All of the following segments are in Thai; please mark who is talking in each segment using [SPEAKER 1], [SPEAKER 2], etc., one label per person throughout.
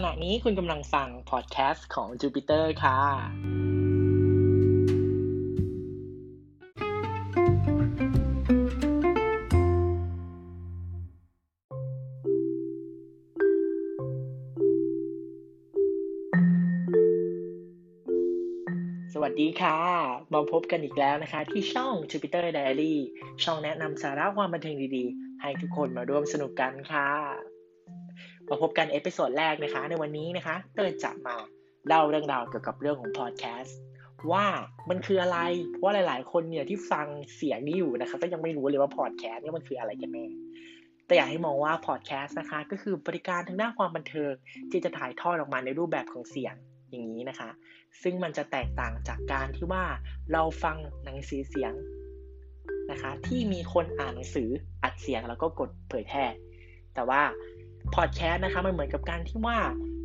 [SPEAKER 1] ขณะนี้คุณกำลังฟังพอดแคสต์ของ Jupiter ค่ะ สวัสดีค่ะ มาพบกันอีกแล้วนะคะ ที่ช่อง Jupiter Diary ช่องแนะนำสาระความบันเทิงดีๆ ให้ทุกคนมาร่วมสนุกกันค่ะ มาพบกัน episode แรกนะคะ ในวันนี้นะคะเตอร์จะมาเล่าเรื่องราวเกี่ยวกับเรื่องของพอดแคสต์ว่ามันคืออะไร เพราะหลาย ๆ คนเนี่ยที่ฟังเสียงนี้อยู่นะคะก็ยังไม่รู้เลยว่าพอดแคสต์เนี่ยมันคืออะไรกันแน่แต่อยากให้มองว่าพอดแคสต์นะคะ ก็คือบริการทางด้านความบันเทิงที่จะถ่ายทอดออกมาในรูปแบบของเสียงอย่างนี้นะคะ ซึ่งมันจะแตกต่างจากการที่ว่าเราฟังหนังสือเสียงนะคะ ที่มีคนอ่านหนังสืออัดเสียงแล้วก็กดเผยแพร่แต่ว่า พอดแคสต์นะคะมันเหมือนกับการที่ว่า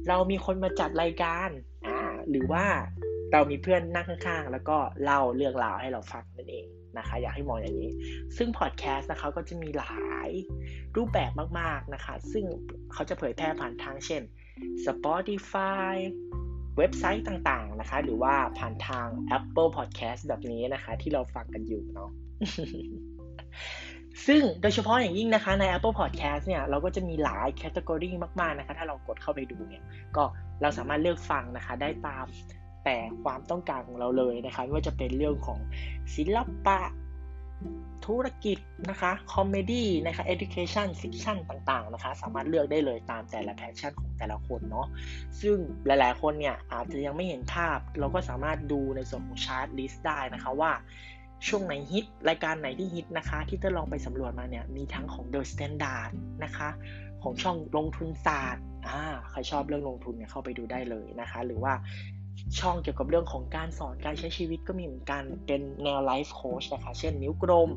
[SPEAKER 1] เรามีคนมาจัดรายการอ่าหรือว่าเรามีเพื่อนนั่งข้างๆ แล้วก็เล่าเรื่องราวให้เราฟังนั่นเองนะคะ อยากให้มองอย่างนี้ ซึ่งพอดแคสต์นะคะก็จะมีหลายรูปแบบมากๆนะคะ ซึ่งเขาจะเผยแพร่ผ่านทางเช่น Spotify เว็บไซต์ต่างๆนะคะ หรือว่าผ่านทาง Apple Podcast แบบนี้นะคะ ที่เราฟังกันอยู่เนาะ ซึ่งโดยเฉพาะอย่างยิ่งนะคะใน Apple Podcast เนี่ยเราก็จะมีหลาย category มาก ๆ นะคะ ถ้าเรากดเข้าไปดูเนี่ย ก็เราสามารถเลือกฟังนะคะ ได้ตามแต่ความต้องการของเราเลยนะคะไม่ว่าจะเป็นเรื่องของศิลปะธุรกิจนะคะ comedy นะคะ education fiction ต่างๆนะคะ สามารถเลือกได้เลยตามแต่ละ passion ของแต่ละคนเนาะซึ่งหลายๆคนเนี่ยอาจจะยังไม่เห็นภาพ เราก็สามารถดูในส่วนของ chart list ได้นะคะว่า ช่วงไหนฮิต รายการไหนที่ฮิตนะคะ ที่เต้ลองไปสำรวจมาเนี่ยมีทั้งของ The Standard นะคะ ของช่องลงทุนศาสตร์อ่าใครชอบเรื่องลงทุนเนี่ยเข้าไปดูได้เลยนะคะ หรือว่าช่องเกี่ยวกับเรื่องของการสอนการใช้ชีวิตก็มีเหมือนกันเป็นแนวไลฟ์โค้ชนะคะ เช่นนิ้วกลม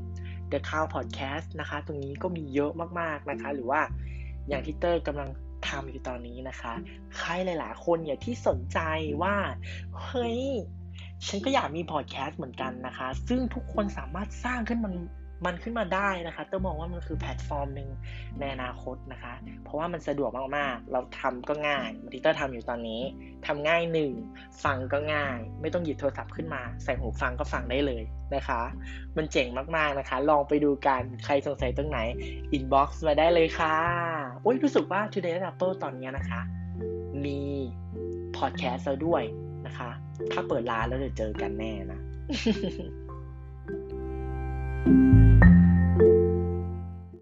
[SPEAKER 1] The Cow Podcast นะคะ ตรงนี้ก็มีเยอะมากๆนะคะ หรือว่าอย่างที่เตอร์กำลังทำอยู่ตอนนี้นะคะ ใครหลาย ๆ คนเนี่ยที่สนใจว่า เฮ้ย ฉันก็อยากมีพอดแคสต์เหมือนกันนะคะ ซึ่งทุกคนสามารถสร้างขึ้นมันมันขึ้นมาได้นะคะเตอร์มองว่ามันคือแพลตฟอร์มหนึ่งในอนาคตนะคะ เพราะว่ามันสะดวกมากๆ เราทำก็ง่ายที่เตอร์ทำอยู่ตอนนี้ทำง่ายหนึ่งฟังก็ง่าย ไม่ต้องหยิบโทรศัพท์ขึ้นมา ใส่หูฟังก็ฟังได้เลยนะคะ มันเจ๋งมากๆนะคะ ลองไปดูกันใครสงสัยตรงไหน inbox มาได้เลยค่ะโอ้ยรู้สึกว่า Today Apple ตอนนี้นะคะ มีพอดแคสต์แล้วด้วย นะคะ ถ้าเปิดร้านแล้วเดี๋ยวเจอกันแน่นะ